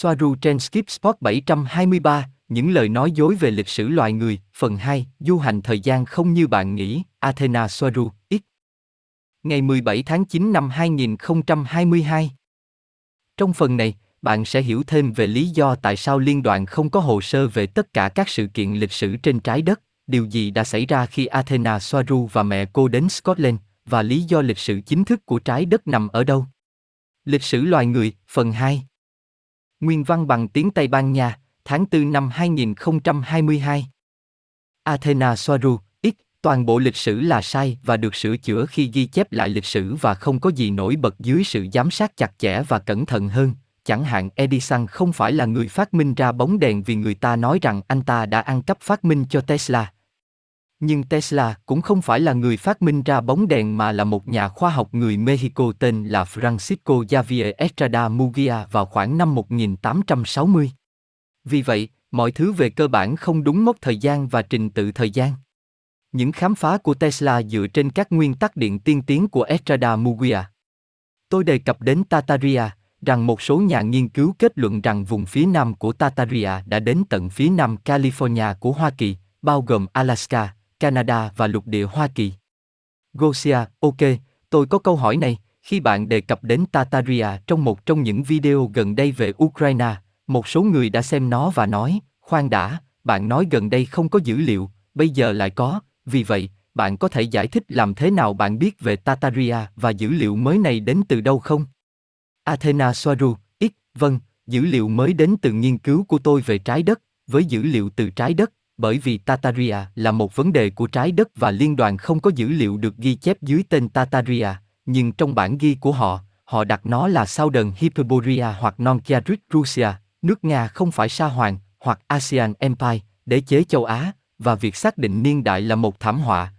Soaru trên Skip Spot 723, những lời nói dối về lịch sử loài người, phần 2, du hành thời gian không như bạn nghĩ, Athena Soaru, X. Ngày 17 tháng 9 năm 2022. Trong phần này, bạn sẽ hiểu thêm về lý do tại sao liên đoàn không có hồ sơ về tất cả các sự kiện lịch sử trên trái đất, điều gì đã xảy ra khi Athena Soaru và mẹ cô đến Scotland, và lý do lịch sử chính thức của trái đất nằm ở đâu. Lịch sử loài người, phần 2 Nguyên văn bằng tiếng Tây Ban Nha, tháng 4 năm 2022 Athena Soaru, X, toàn bộ lịch sử là sai và được sửa chữa khi ghi chép lại lịch sử và không có gì nổi bật dưới sự giám sát chặt chẽ và cẩn thận hơn, chẳng hạn Edison không phải là người phát minh ra bóng đèn vì người ta nói rằng anh ta đã ăn cắp phát minh cho Tesla. Nhưng Tesla cũng không phải là người phát minh ra bóng đèn mà là một nhà khoa học người Mexico tên là Francisco Javier Estrada Mugia vào khoảng năm 1860. Vì vậy, mọi thứ về cơ bản không đúng mốc thời gian và trình tự thời gian. Những khám phá của Tesla dựa trên các nguyên tắc điện tiên tiến của Estrada Mugia. Tôi đề cập đến Tataria, rằng một số nhà nghiên cứu kết luận rằng vùng phía nam của Tataria đã đến tận phía nam California của Hoa Kỳ, bao gồm Alaska, Canada và lục địa Hoa Kỳ. Gosia, ok, tôi có câu hỏi này, khi bạn đề cập đến Tataria trong một trong những video gần đây về Ukraine, một số người đã xem nó và nói, khoan đã, bạn nói gần đây không có dữ liệu, bây giờ lại có, vì vậy, bạn có thể giải thích làm thế nào bạn biết về Tataria và dữ liệu mới này đến từ đâu không? Athena Soaru, ít, vâng, dữ liệu mới đến từ nghiên cứu của tôi về trái đất, với dữ liệu từ trái đất, bởi vì Tataria là một vấn đề của trái đất và liên đoàn không có dữ liệu được ghi chép dưới tên Tataria, nhưng trong bản ghi của họ, họ đặt nó là Southern Hyperborea hoặc Nonkiarit Russia, nước Nga không phải Sa Hoàng, hoặc ASEAN Empire, đế chế châu Á, và việc xác định niên đại là một thảm họa.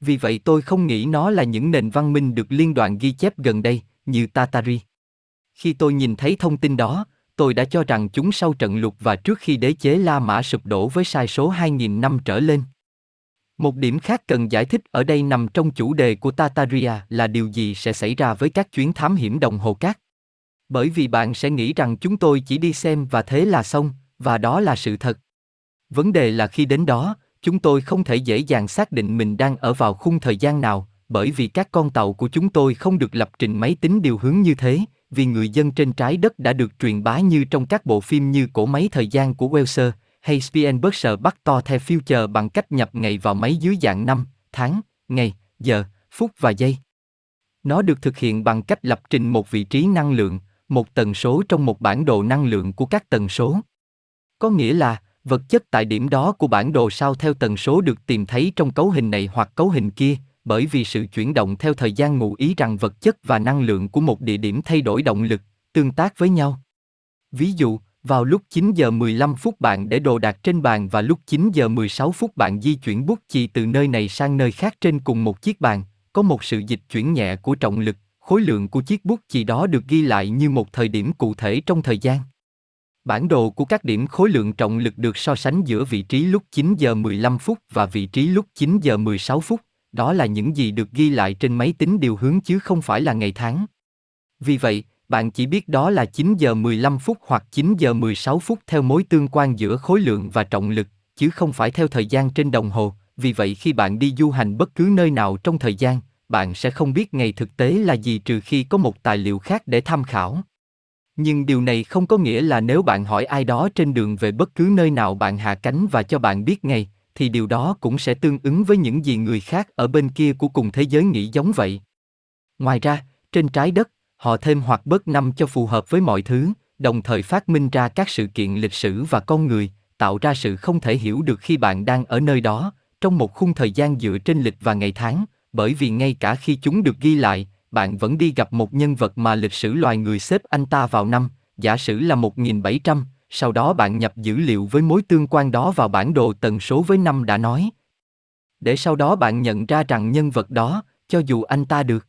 Vì vậy tôi không nghĩ nó là những nền văn minh được liên đoàn ghi chép gần đây, như Tatari. Khi tôi nhìn thấy thông tin đó, tôi đã cho rằng chúng sau trận lục và trước khi đế chế La Mã sụp đổ với sai số 2.000 năm trở lên. Một điểm khác cần giải thích ở đây nằm trong chủ đề của Tataria là điều gì sẽ xảy ra với các chuyến thám hiểm đồng hồ cát. Bởi vì bạn sẽ nghĩ rằng chúng tôi chỉ đi xem và thế là xong, và đó là sự thật. Vấn đề là khi đến đó, chúng tôi không thể dễ dàng xác định mình đang ở vào khung thời gian nào, bởi vì các con tàu của chúng tôi không được lập trình máy tính điều hướng như thế, vì người dân trên trái đất đã được truyền bá như trong các bộ phim như Cổ máy thời gian của Welser hay Spielberg bắt to the future bằng cách nhập ngày vào máy dưới dạng năm, tháng, ngày, giờ, phút và giây. Nó được thực hiện bằng cách lập trình một vị trí năng lượng, một tần số trong một bản đồ năng lượng của các tần số. Có nghĩa là, vật chất tại điểm đó của bản đồ sao theo tần số được tìm thấy trong cấu hình này hoặc cấu hình kia, bởi vì sự chuyển động theo thời gian ngụ ý rằng vật chất và năng lượng của một địa điểm thay đổi động lực, tương tác với nhau. Ví dụ, vào lúc 9 giờ 15 phút bạn để đồ đạc trên bàn và lúc 9 giờ 16 phút bạn di chuyển bút chì từ nơi này sang nơi khác trên cùng một chiếc bàn, có một sự dịch chuyển nhẹ của trọng lực, khối lượng của chiếc bút chì đó được ghi lại như một thời điểm cụ thể trong thời gian. Bản đồ của các điểm khối lượng trọng lực được so sánh giữa vị trí lúc 9 giờ 15 phút và vị trí lúc 9 giờ 16 phút, đó là những gì được ghi lại trên máy tính điều hướng chứ không phải là ngày tháng. Vì vậy, bạn chỉ biết đó là 9 giờ 15 phút hoặc 9 giờ 16 phút theo mối tương quan giữa khối lượng và trọng lực, chứ không phải theo thời gian trên đồng hồ. Vì vậy khi bạn đi du hành bất cứ nơi nào trong thời gian, bạn sẽ không biết ngày thực tế là gì trừ khi có một tài liệu khác để tham khảo. Nhưng điều này không có nghĩa là nếu bạn hỏi ai đó trên đường về bất cứ nơi nào bạn hạ cánh và cho bạn biết ngày, thì điều đó cũng sẽ tương ứng với những gì người khác ở bên kia của cùng thế giới nghĩ giống vậy. Ngoài ra, trên trái đất, họ thêm hoặc bớt năm cho phù hợp với mọi thứ, đồng thời phát minh ra các sự kiện lịch sử và con người, tạo ra sự không thể hiểu được khi bạn đang ở nơi đó, trong một khung thời gian dựa trên lịch và ngày tháng, bởi vì ngay cả khi chúng được ghi lại, bạn vẫn đi gặp một nhân vật mà lịch sử loài người xếp anh ta vào năm, giả sử là 1700, sau đó bạn nhập dữ liệu với mối tương quan đó vào bản đồ tần số với năm đã nói. Để sau đó bạn nhận ra rằng nhân vật đó, cho dù anh ta được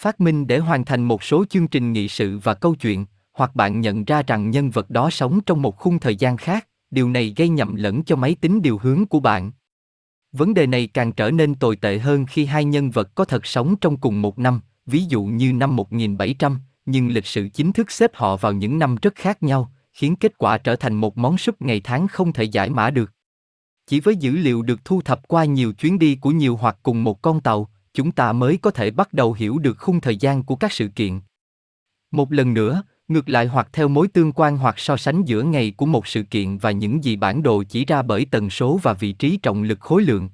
phát minh để hoàn thành một số chương trình nghị sự và câu chuyện, hoặc bạn nhận ra rằng nhân vật đó sống trong một khung thời gian khác, điều này gây nhầm lẫn cho máy tính điều hướng của bạn. Vấn đề này càng trở nên tồi tệ hơn khi hai nhân vật có thật sống trong cùng một năm, ví dụ như năm 1700, nhưng lịch sử chính thức xếp họ vào những năm rất khác nhau, khiến kết quả trở thành một món súp ngày tháng không thể giải mã được. Chỉ với dữ liệu được thu thập qua nhiều chuyến đi của nhiều hoặc cùng một con tàu, chúng ta mới có thể bắt đầu hiểu được khung thời gian của các sự kiện. Một lần nữa, ngược lại hoặc theo mối tương quan hoặc so sánh giữa ngày của một sự kiện và những gì bản đồ chỉ ra bởi tần số và vị trí trọng lực khối lượng.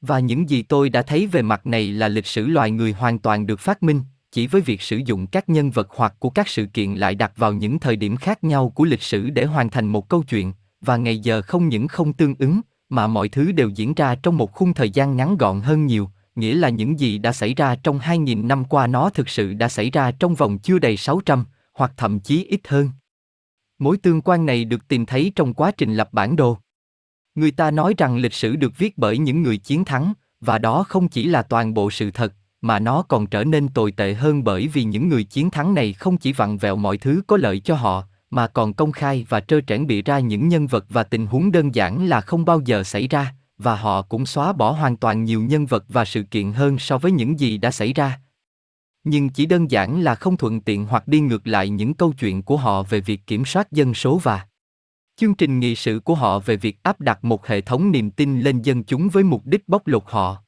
Và những gì tôi đã thấy về mặt này là lịch sử loài người hoàn toàn được phát minh, chỉ với việc sử dụng các nhân vật hoặc của các sự kiện lại đặt vào những thời điểm khác nhau của lịch sử để hoàn thành một câu chuyện, và ngày giờ không những không tương ứng, mà mọi thứ đều diễn ra trong một khung thời gian ngắn gọn hơn nhiều, nghĩa là những gì đã xảy ra trong 2.000 năm qua nó thực sự đã xảy ra trong vòng chưa đầy 600, hoặc thậm chí ít hơn. Mối tương quan này được tìm thấy trong quá trình lập bản đồ. Người ta nói rằng lịch sử được viết bởi những người chiến thắng, và đó không chỉ là toàn bộ sự thật, mà nó còn trở nên tồi tệ hơn bởi vì những người chiến thắng này không chỉ vặn vẹo mọi thứ có lợi cho họ, mà còn công khai và trơ trẽn bị ra những nhân vật và tình huống đơn giản là không bao giờ xảy ra, và họ cũng xóa bỏ hoàn toàn nhiều nhân vật và sự kiện hơn so với những gì đã xảy ra. Nhưng chỉ đơn giản là không thuận tiện hoặc đi ngược lại những câu chuyện của họ về việc kiểm soát dân số và chương trình nghị sự của họ về việc áp đặt một hệ thống niềm tin lên dân chúng với mục đích bóc lột họ.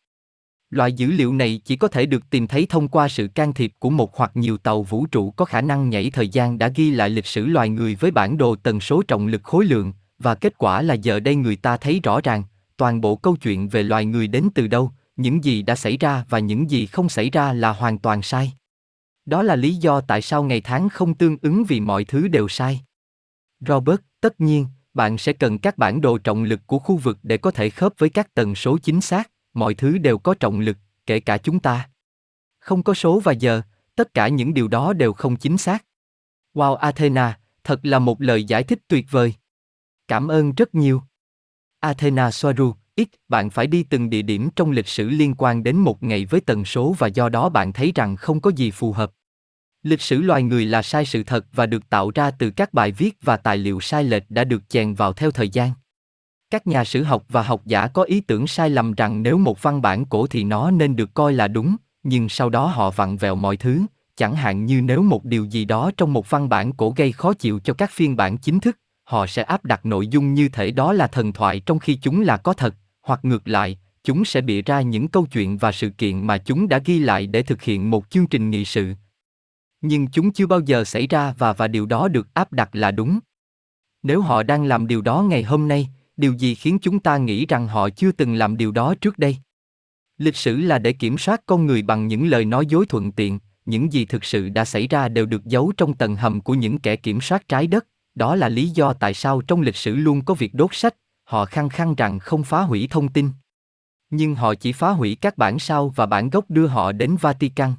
Loại dữ liệu này chỉ có thể được tìm thấy thông qua sự can thiệp của một hoặc nhiều tàu vũ trụ có khả năng nhảy thời gian đã ghi lại lịch sử loài người với bản đồ tần số trọng lực khối lượng, và kết quả là giờ đây người ta thấy rõ ràng, toàn bộ câu chuyện về loài người đến từ đâu, những gì đã xảy ra và những gì không xảy ra là hoàn toàn sai. Đó là lý do tại sao ngày tháng không tương ứng vì mọi thứ đều sai. Robert, tất nhiên, bạn sẽ cần các bản đồ trọng lực của khu vực để có thể khớp với các tần số chính xác, mọi thứ đều có trọng lực, kể cả chúng ta. Không có số và giờ, tất cả những điều đó đều không chính xác. Wow Athena, thật là một lời giải thích tuyệt vời. Cảm ơn rất nhiều. Athena Soaru, ít bạn phải đi từng địa điểm trong lịch sử liên quan đến một ngày với tần số và do đó bạn thấy rằng không có gì phù hợp. Lịch sử loài người là sai sự thật và được tạo ra từ các bài viết và tài liệu sai lệch đã được chèn vào theo thời gian. Các nhà sử học và học giả có ý tưởng sai lầm rằng nếu một văn bản cổ thì nó nên được coi là đúng, nhưng sau đó họ vặn vẹo mọi thứ, chẳng hạn như nếu một điều gì đó trong một văn bản cổ gây khó chịu cho các phiên bản chính thức, họ sẽ áp đặt nội dung như thể đó là thần thoại trong khi chúng là có thật, hoặc ngược lại, chúng sẽ bịa ra những câu chuyện và sự kiện mà chúng đã ghi lại để thực hiện một chương trình nghị sự. Nhưng chúng chưa bao giờ xảy ra và và điều đó được áp đặt là đúng. Nếu họ đang làm điều đó ngày hôm nay, điều gì khiến chúng ta nghĩ rằng họ chưa từng làm điều đó trước đây? Lịch sử là để kiểm soát con người bằng những lời nói dối thuận tiện, những gì thực sự đã xảy ra đều được giấu trong tầng hầm của những kẻ kiểm soát trái đất, đó là lý do tại sao trong lịch sử luôn có việc đốt sách, họ khăng khăng rằng không phá hủy thông tin. Nhưng họ chỉ phá hủy các bản sao và bản gốc đưa họ đến Vatican.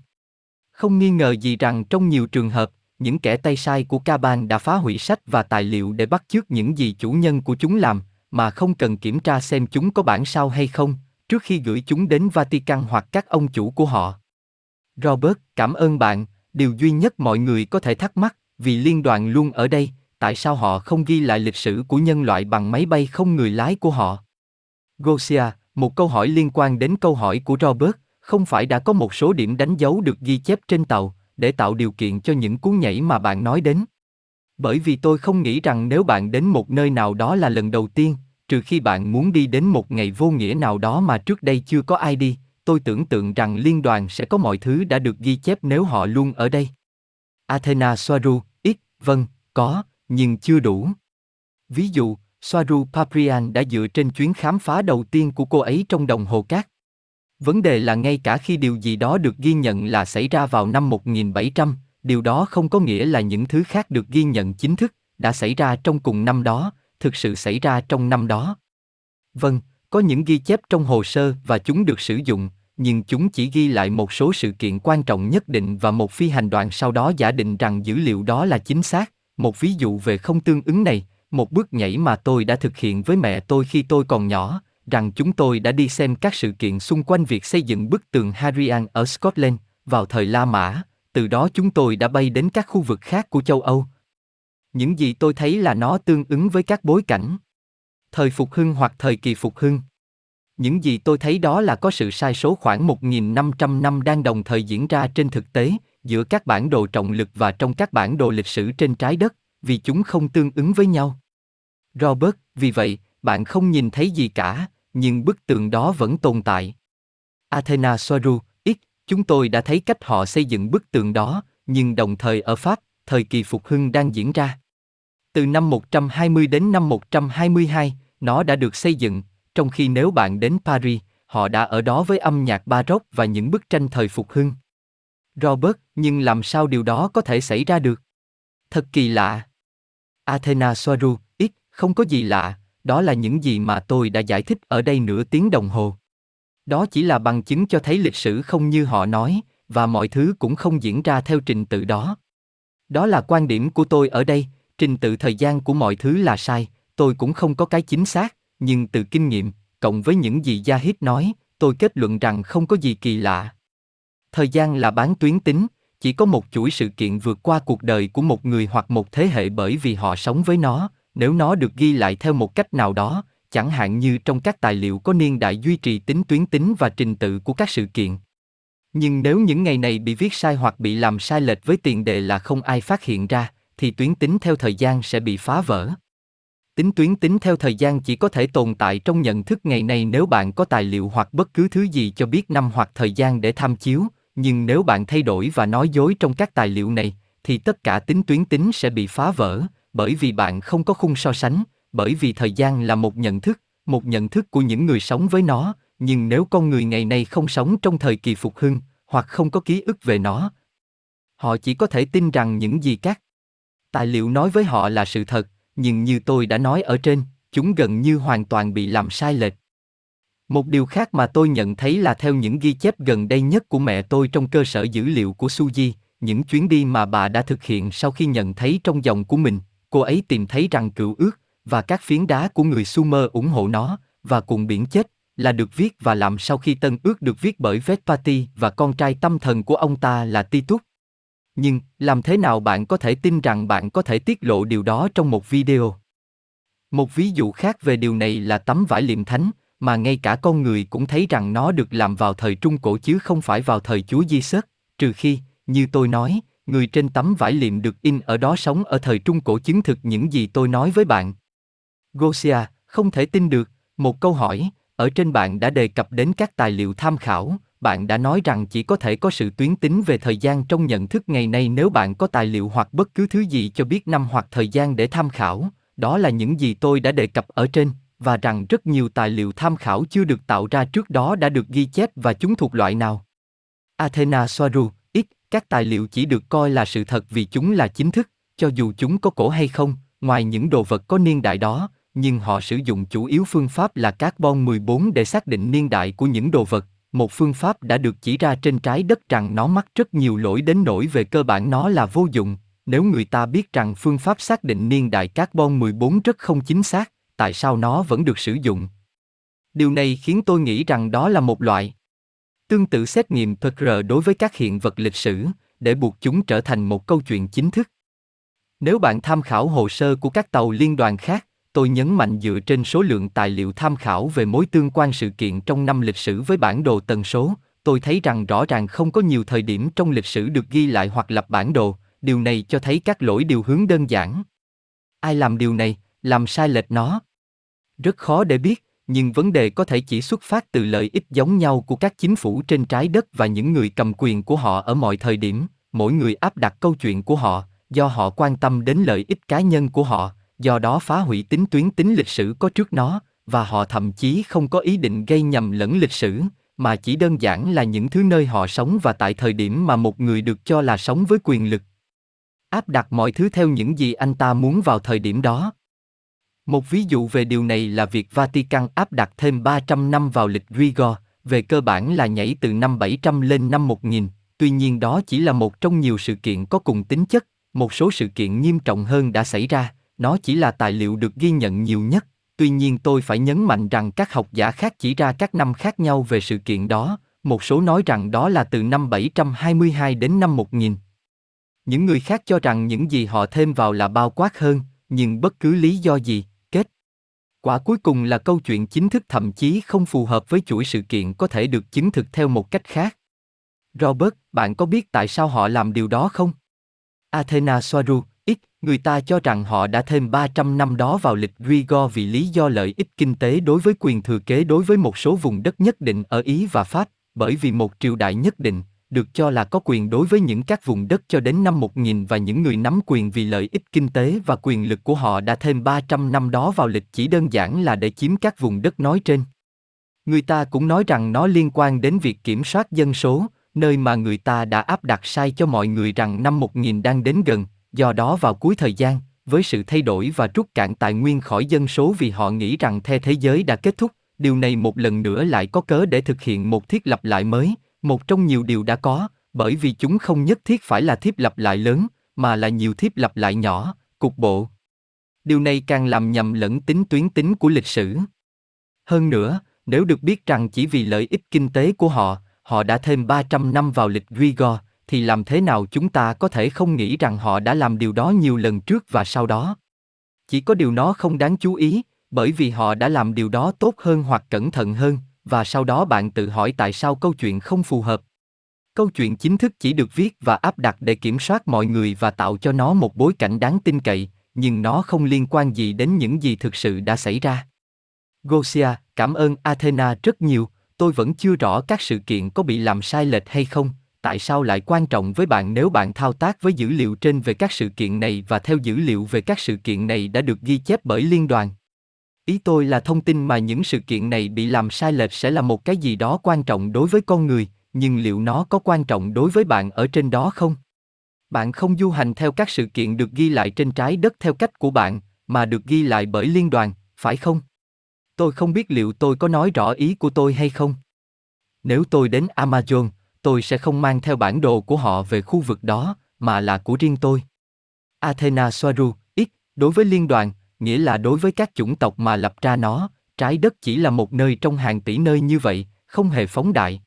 Không nghi ngờ gì rằng trong nhiều trường hợp, những kẻ tay sai của Caban đã phá hủy sách và tài liệu để bắt chước những gì chủ nhân của chúng làm, mà không cần kiểm tra xem chúng có bản sao hay không, trước khi gửi chúng đến Vatican hoặc các ông chủ của họ. Robert, cảm ơn bạn, điều duy nhất mọi người có thể thắc mắc, vì liên đoàn luôn ở đây, tại sao họ không ghi lại lịch sử của nhân loại bằng máy bay không người lái của họ? Gosia, một câu hỏi liên quan đến câu hỏi của Robert, không phải đã có một số điểm đánh dấu được ghi chép trên tàu, để tạo điều kiện cho những cú nhảy mà bạn nói đến. Bởi vì tôi không nghĩ rằng nếu bạn đến một nơi nào đó là lần đầu tiên, trừ khi bạn muốn đi đến một ngày vô nghĩa nào đó mà trước đây chưa có ai đi, tôi tưởng tượng rằng liên đoàn sẽ có mọi thứ đã được ghi chép nếu họ luôn ở đây. Athena Soaru, ít, vâng, có, nhưng chưa đủ. Ví dụ, Soaru Paprian đã dựa trên chuyến khám phá đầu tiên của cô ấy trong đồng hồ cát. Vấn đề là ngay cả khi điều gì đó được ghi nhận là xảy ra vào năm 1700, điều đó không có nghĩa là những thứ khác được ghi nhận chính thức, đã xảy ra trong cùng năm đó, thực sự xảy ra trong năm đó. Vâng, có những ghi chép trong hồ sơ và chúng được sử dụng, nhưng chúng chỉ ghi lại một số sự kiện quan trọng nhất định và một phi hành đoàn sau đó giả định rằng dữ liệu đó là chính xác. Một ví dụ về không tương ứng này, một bước nhảy mà tôi đã thực hiện với mẹ tôi khi tôi còn nhỏ, rằng chúng tôi đã đi xem các sự kiện xung quanh việc xây dựng bức tường Hadrian ở Scotland vào thời La Mã, từ đó chúng tôi đã bay đến các khu vực khác của châu Âu. Những gì tôi thấy là nó tương ứng với các bối cảnh. Thời phục hưng hoặc thời kỳ phục hưng. Những gì tôi thấy đó là có sự sai số khoảng 1.500 năm đang đồng thời diễn ra trên thực tế, giữa các bản đồ trọng lực và trong các bản đồ lịch sử trên trái đất, vì chúng không tương ứng với nhau. Robert, vì vậy, bạn không nhìn thấy gì cả, nhưng bức tường đó vẫn tồn tại. Athena Soaru, chúng tôi đã thấy cách họ xây dựng bức tường đó, nhưng đồng thời ở Pháp, thời kỳ phục hưng đang diễn ra. Từ năm 120 đến năm 122, nó đã được xây dựng, trong khi nếu bạn đến Paris, họ đã ở đó với âm nhạc Baroque và những bức tranh thời phục hưng. Robert, nhưng làm sao điều đó có thể xảy ra được? Thật kỳ lạ. Athena Soaru, ít, không có gì lạ, đó là những gì mà tôi đã giải thích ở đây nửa tiếng đồng hồ. Đó chỉ là bằng chứng cho thấy lịch sử không như họ nói, và mọi thứ cũng không diễn ra theo trình tự đó. Đó là quan điểm của tôi ở đây, trình tự thời gian của mọi thứ là sai, tôi cũng không có cái chính xác, nhưng từ kinh nghiệm, cộng với những gì Yahid nói, tôi kết luận rằng không có gì kỳ lạ. Thời gian là bán tuyến tính, chỉ có một chuỗi sự kiện vượt qua cuộc đời của một người hoặc một thế hệ bởi vì họ sống với nó, nếu nó được ghi lại theo một cách nào đó, chẳng hạn như trong các tài liệu có niên đại duy trì tính tuyến tính và trình tự của các sự kiện. Nhưng nếu những ngày này bị viết sai hoặc bị làm sai lệch với tiền đề là không ai phát hiện ra, thì tuyến tính theo thời gian sẽ bị phá vỡ. Tính tuyến tính theo thời gian chỉ có thể tồn tại trong nhận thức ngày nay nếu bạn có tài liệu hoặc bất cứ thứ gì cho biết năm hoặc thời gian để tham chiếu, nhưng nếu bạn thay đổi và nói dối trong các tài liệu này, thì tất cả tính tuyến tính sẽ bị phá vỡ, bởi vì bạn không có khung so sánh, bởi vì thời gian là một nhận thức, một nhận thức của những người sống với nó, nhưng nếu con người ngày nay không sống trong thời kỳ phục hưng, hoặc không có ký ức về nó, họ chỉ có thể tin rằng những gì các tài liệu nói với họ là sự thật, nhưng như tôi đã nói ở trên, chúng gần như hoàn toàn bị làm sai lệch. Một điều khác mà tôi nhận thấy là theo những ghi chép gần đây nhất của mẹ tôi trong cơ sở dữ liệu của Suji, những chuyến đi mà bà đã thực hiện sau khi nhận thấy trong dòng của mình, cô ấy tìm thấy rằng cựu ước và các phiến đá của người Sumer ủng hộ nó, và cùng biển chết, là được viết và làm sau khi tân ước được viết bởi Vespati và con trai tâm thần của ông ta là Titus. Nhưng, làm thế nào bạn có thể tin rằng bạn có thể tiết lộ điều đó trong một video? Một ví dụ khác về điều này là tấm vải liệm thánh, mà ngay cả con người cũng thấy rằng nó được làm vào thời Trung Cổ chứ không phải vào thời Chúa Giêsu, trừ khi, như tôi nói, người trên tấm vải liệm được in ở đó sống ở thời Trung Cổ chứng thực những gì tôi nói với bạn. Gosia, không thể tin được, một câu hỏi, ở trên bạn đã đề cập đến các tài liệu tham khảo, bạn đã nói rằng chỉ có thể có sự tuyến tính về thời gian trong nhận thức ngày nay nếu bạn có tài liệu hoặc bất cứ thứ gì cho biết năm hoặc thời gian để tham khảo, đó là những gì tôi đã đề cập ở trên, và rằng rất nhiều tài liệu tham khảo chưa được tạo ra trước đó đã được ghi chép và chúng thuộc loại nào. Athena Soaru, ít. các tài liệu chỉ được coi là sự thật vì chúng là chính thức, cho dù chúng có cổ hay không, ngoài những đồ vật có niên đại đó, nhưng họ sử dụng chủ yếu phương pháp là carbon 14 để xác định niên đại của những đồ vật, một phương pháp đã được chỉ ra trên trái đất rằng nó mắc rất nhiều lỗi đến nỗi về cơ bản nó là vô dụng, nếu người ta biết rằng phương pháp xác định niên đại carbon 14 rất không chính xác, tại sao nó vẫn được sử dụng? Điều này khiến tôi nghĩ rằng đó là một loại tương tự xét nghiệm PCR đối với các hiện vật lịch sử, để buộc chúng trở thành một câu chuyện chính thức. Nếu bạn tham khảo hồ sơ của các tàu liên đoàn khác, tôi nhấn mạnh dựa trên số lượng tài liệu tham khảo về mối tương quan sự kiện trong năm lịch sử với bản đồ tần số, tôi thấy rằng rõ ràng không có nhiều thời điểm trong lịch sử được ghi lại hoặc lập bản đồ, điều này cho thấy các lỗi điều hướng đơn giản. Ai làm điều này, làm sai lệch nó? Rất khó để biết, nhưng vấn đề có thể chỉ xuất phát từ lợi ích giống nhau của các chính phủ trên trái đất và những người cầm quyền của họ ở mọi thời điểm, mỗi người áp đặt câu chuyện của họ, do họ quan tâm đến lợi ích cá nhân của họ, do đó phá hủy tính tuyến tính lịch sử có trước nó, và họ thậm chí không có ý định gây nhầm lẫn lịch sử, mà chỉ đơn giản là những thứ nơi họ sống và tại thời điểm mà một người được cho là sống với quyền lực. Áp đặt mọi thứ theo những gì anh ta muốn vào thời điểm đó. Một ví dụ về điều này là việc Vatican áp đặt thêm 300 năm vào lịch Grigor, về cơ bản là nhảy từ năm 700 lên năm 1000, tuy nhiên đó chỉ là một trong nhiều sự kiện có cùng tính chất, một số sự kiện nghiêm trọng hơn đã xảy ra, nó chỉ là tài liệu được ghi nhận nhiều nhất, tuy nhiên tôi phải nhấn mạnh rằng các học giả khác chỉ ra các năm khác nhau về sự kiện đó, một số nói rằng đó là từ năm 722 đến năm 1000. Những người khác cho rằng những gì họ thêm vào là bao quát hơn, nhưng bất cứ lý do gì, kết. Quả cuối cùng là câu chuyện chính thức thậm chí không phù hợp với chuỗi sự kiện có thể được chứng thực theo một cách khác. Robert, bạn có biết tại sao họ làm điều đó không? Athena Soaru, ít, người ta cho rằng họ đã thêm 300 năm đó vào lịch Grigor vì lý do lợi ích kinh tế đối với quyền thừa kế đối với một số vùng đất nhất định ở Ý và Pháp, bởi vì một triều đại nhất định, được cho là có quyền đối với những các vùng đất cho đến năm 1000 và những người nắm quyền vì lợi ích kinh tế và quyền lực của họ đã thêm 300 năm đó vào lịch chỉ đơn giản là để chiếm các vùng đất nói trên. Người ta cũng nói rằng nó liên quan đến việc kiểm soát dân số, nơi mà người ta đã áp đặt sai cho mọi người rằng năm 1000 đang đến gần, do đó vào cuối thời gian, với sự thay đổi và rút cạn tài nguyên khỏi dân số vì họ nghĩ rằng the thế giới đã kết thúc, điều này một lần nữa lại có cớ để thực hiện một thiết lập lại mới, một trong nhiều điều đã có, bởi vì chúng không nhất thiết phải là thiết lập lại lớn, mà là nhiều thiết lập lại nhỏ, cục bộ. Điều này càng làm nhầm lẫn tính tuyến tính của lịch sử. Hơn nữa, nếu được biết rằng chỉ vì lợi ích kinh tế của họ, họ đã thêm 300 năm vào lịch Grigor, thì làm thế nào chúng ta có thể không nghĩ rằng họ đã làm điều đó nhiều lần trước và sau đó? Chỉ có điều nó không đáng chú ý, bởi vì họ đã làm điều đó tốt hơn hoặc cẩn thận hơn, và sau đó bạn tự hỏi tại sao câu chuyện không phù hợp. Câu chuyện chính thức chỉ được viết và áp đặt để kiểm soát mọi người và tạo cho nó một bối cảnh đáng tin cậy, nhưng nó không liên quan gì đến những gì thực sự đã xảy ra. Gosia, cảm ơn Athena rất nhiều, tôi vẫn chưa rõ các sự kiện có bị làm sai lệch hay không, tại sao lại quan trọng với bạn nếu bạn thao tác với dữ liệu trên về các sự kiện này và theo dữ liệu về các sự kiện này đã được ghi chép bởi liên đoàn. Ý tôi là thông tin mà những sự kiện này bị làm sai lệch sẽ là một cái gì đó quan trọng đối với con người, nhưng liệu nó có quan trọng đối với bạn ở trên đó không? Bạn không du hành theo các sự kiện được ghi lại trên trái đất theo cách của bạn, mà được ghi lại bởi liên đoàn, phải không? Tôi không biết liệu tôi có nói rõ ý của tôi hay không. Nếu tôi đến Amazon, tôi sẽ không mang theo bản đồ của họ về khu vực đó, mà là của riêng tôi. Athena Soaru, ít đối với liên đoàn, nghĩa là đối với các chủng tộc mà lập ra nó, trái đất chỉ là một nơi trong hàng tỷ nơi như vậy, không hề phóng đại.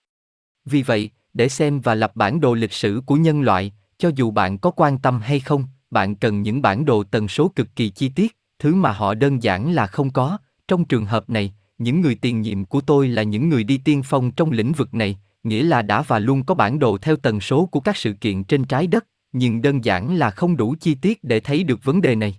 Vì vậy, để xem và lập bản đồ lịch sử của nhân loại, cho dù bạn có quan tâm hay không, bạn cần những bản đồ tần số cực kỳ chi tiết, thứ mà họ đơn giản là không có. Trong trường hợp này, những người tiền nhiệm của tôi là những người đi tiên phong trong lĩnh vực này, nghĩa là đã và luôn có bản đồ theo tần số của các sự kiện trên trái đất, nhưng đơn giản là không đủ chi tiết để thấy được vấn đề này.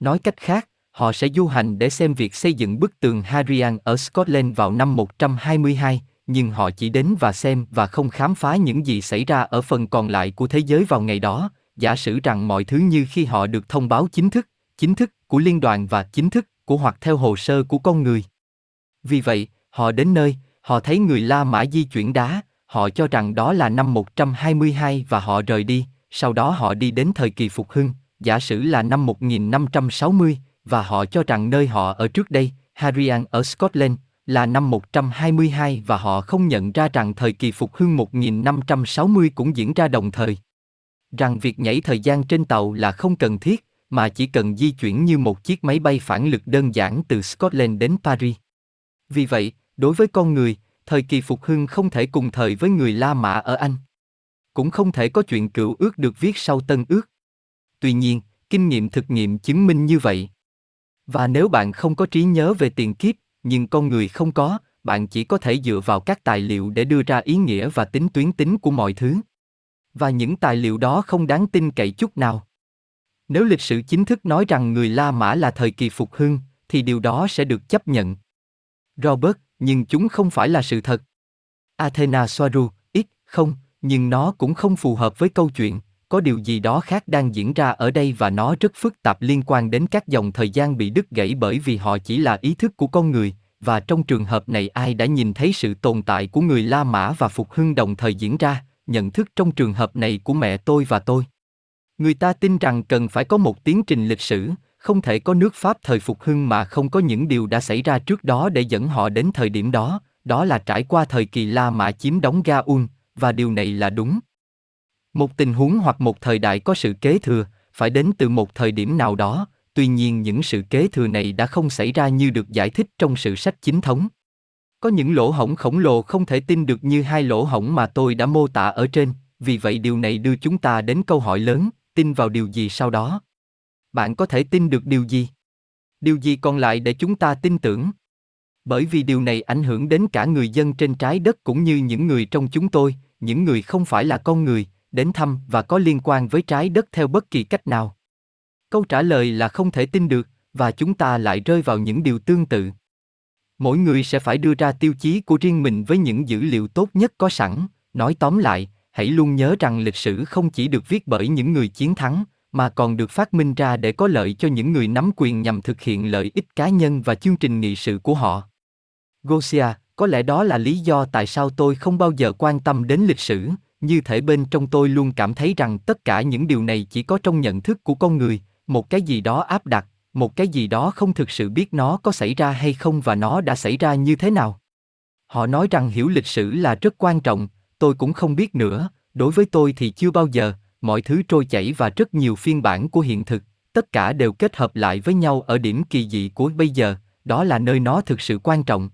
Nói cách khác, họ sẽ du hành để xem việc xây dựng bức tường Hadrian ở Scotland vào năm 122, nhưng họ chỉ đến và xem và không khám phá những gì xảy ra ở phần còn lại của thế giới vào ngày đó, giả sử rằng mọi thứ như khi họ được thông báo chính thức, chính thức của liên đoàn và chính thức của hoặc theo hồ sơ của con người. Vì vậy, họ đến nơi, họ thấy người La Mã di chuyển đá, họ cho rằng đó là năm 122 và họ rời đi, sau đó họ đi đến thời kỳ phục hưng, giả sử là năm 1560, và họ cho rằng nơi họ ở trước đây, Harian ở Scotland, là năm 122 và họ không nhận ra rằng thời kỳ phục hưng 1560 cũng diễn ra đồng thời. Rằng việc nhảy thời gian trên tàu là không cần thiết, mà chỉ cần di chuyển như một chiếc máy bay phản lực đơn giản từ Scotland đến Paris. Vì vậy, đối với con người, thời kỳ phục hưng không thể cùng thời với người La Mã ở Anh. Cũng không thể có chuyện cựu ước được viết sau tân ước. Tuy nhiên, kinh nghiệm thực nghiệm chứng minh như vậy. Và nếu bạn không có trí nhớ về tiền kiếp, nhưng con người không có, bạn chỉ có thể dựa vào các tài liệu để đưa ra ý nghĩa và tính tuyến tính của mọi thứ. Và những tài liệu đó không đáng tin cậy chút nào. Nếu lịch sử chính thức nói rằng người La Mã là thời kỳ phục hưng, thì điều đó sẽ được chấp nhận. Robert, nhưng chúng không phải là sự thật. Athena Soaru, ít, không, nhưng nó cũng không phù hợp với câu chuyện có điều gì đó khác đang diễn ra ở đây và nó rất phức tạp liên quan đến các dòng thời gian bị đứt gãy bởi vì họ chỉ là ý thức của con người và trong trường hợp này ai đã nhìn thấy sự tồn tại của người La Mã và Phục Hưng đồng thời diễn ra, nhận thức trong trường hợp này của mẹ tôi và tôi. Người ta tin rằng cần phải có một tiến trình lịch sử, không thể có nước Pháp thời Phục Hưng mà không có những điều đã xảy ra trước đó để dẫn họ đến thời điểm đó, đó là trải qua thời kỳ La Mã chiếm đóng Gaun, và điều này là đúng. Một tình huống hoặc một thời đại có sự kế thừa, phải đến từ một thời điểm nào đó, tuy nhiên những sự kế thừa này đã không xảy ra như được giải thích trong sự sách chính thống. Có những lỗ hổng khổng lồ không thể tin được như hai lỗ hổng mà tôi đã mô tả ở trên, vì vậy điều này đưa chúng ta đến câu hỏi lớn, tin vào điều gì sau đó? Bạn có thể tin được điều gì? Điều gì còn lại để chúng ta tin tưởng? Bởi vì điều này ảnh hưởng đến cả người dân trên trái đất cũng như những người trong chúng tôi, những người không phải là con người, đến thăm và có liên quan với trái đất theo bất kỳ cách nào. Câu trả lời là không thể tin được, và chúng ta lại rơi vào những điều tương tự. Mỗi người sẽ phải đưa ra tiêu chí của riêng mình với những dữ liệu tốt nhất có sẵn, nói tóm lại, hãy luôn nhớ rằng lịch sử không chỉ được viết bởi những người chiến thắng, mà còn được phát minh ra để có lợi cho những người nắm quyền nhằm thực hiện lợi ích cá nhân và chương trình nghị sự của họ. Gosia, có lẽ đó là lý do tại sao tôi không bao giờ quan tâm đến lịch sử, như thể bên trong tôi luôn cảm thấy rằng tất cả những điều này chỉ có trong nhận thức của con người, một cái gì đó áp đặt, một cái gì đó không thực sự biết nó có xảy ra hay không và nó đã xảy ra như thế nào. Họ nói rằng hiểu lịch sử là rất quan trọng, tôi cũng không biết nữa, đối với tôi thì chưa bao giờ, mọi thứ trôi chảy và rất nhiều phiên bản của hiện thực, tất cả đều kết hợp lại với nhau ở điểm kỳ dị của bây giờ, đó là nơi nó thực sự quan trọng.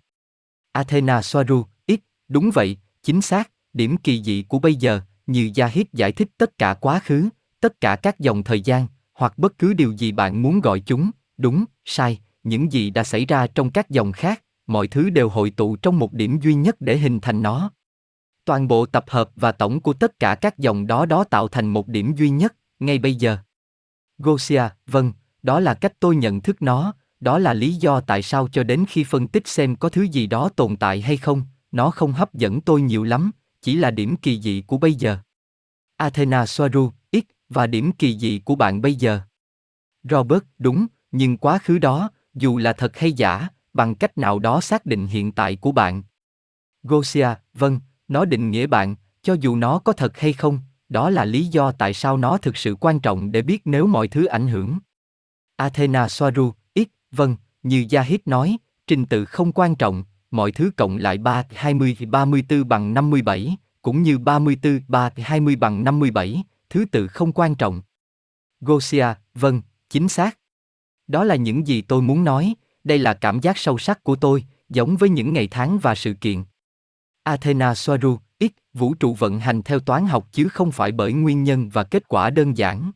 Athena Soaru, ít, đúng vậy, chính xác, điểm kỳ dị của bây giờ, như Yahid giải thích tất cả quá khứ, tất cả các dòng thời gian, hoặc bất cứ điều gì bạn muốn gọi chúng, đúng, sai, những gì đã xảy ra trong các dòng khác, mọi thứ đều hội tụ trong một điểm duy nhất để hình thành nó. Toàn bộ tập hợp và tổng của tất cả các dòng đó đó tạo thành một điểm duy nhất, ngay bây giờ. Gosia, vâng, đó là cách tôi nhận thức nó, đó là lý do tại sao cho đến khi phân tích xem có thứ gì đó tồn tại hay không, nó không hấp dẫn tôi nhiều lắm, chỉ là điểm kỳ dị của bây giờ. Athena Soaru, X, và điểm kỳ dị của bạn bây giờ. Robert, đúng, nhưng quá khứ đó, dù là thật hay giả, bằng cách nào đó xác định hiện tại của bạn. Gosia, vâng, nó định nghĩa bạn, cho dù nó có thật hay không, đó là lý do tại sao nó thực sự quan trọng để biết nếu mọi thứ ảnh hưởng. Athena Soaru, ít, vâng, như Yahid nói, trình tự không quan trọng, mọi thứ cộng lại 3, 20, 34 bằng 57, cũng như 34, 3, 20 bằng 57, thứ tự không quan trọng. Gosia, vâng, chính xác. Đó là những gì tôi muốn nói, đây là cảm giác sâu sắc của tôi, giống với những ngày tháng và sự kiện. Athena Soaru, X, vũ trụ vận hành theo toán học chứ không phải bởi nguyên nhân và kết quả đơn giản.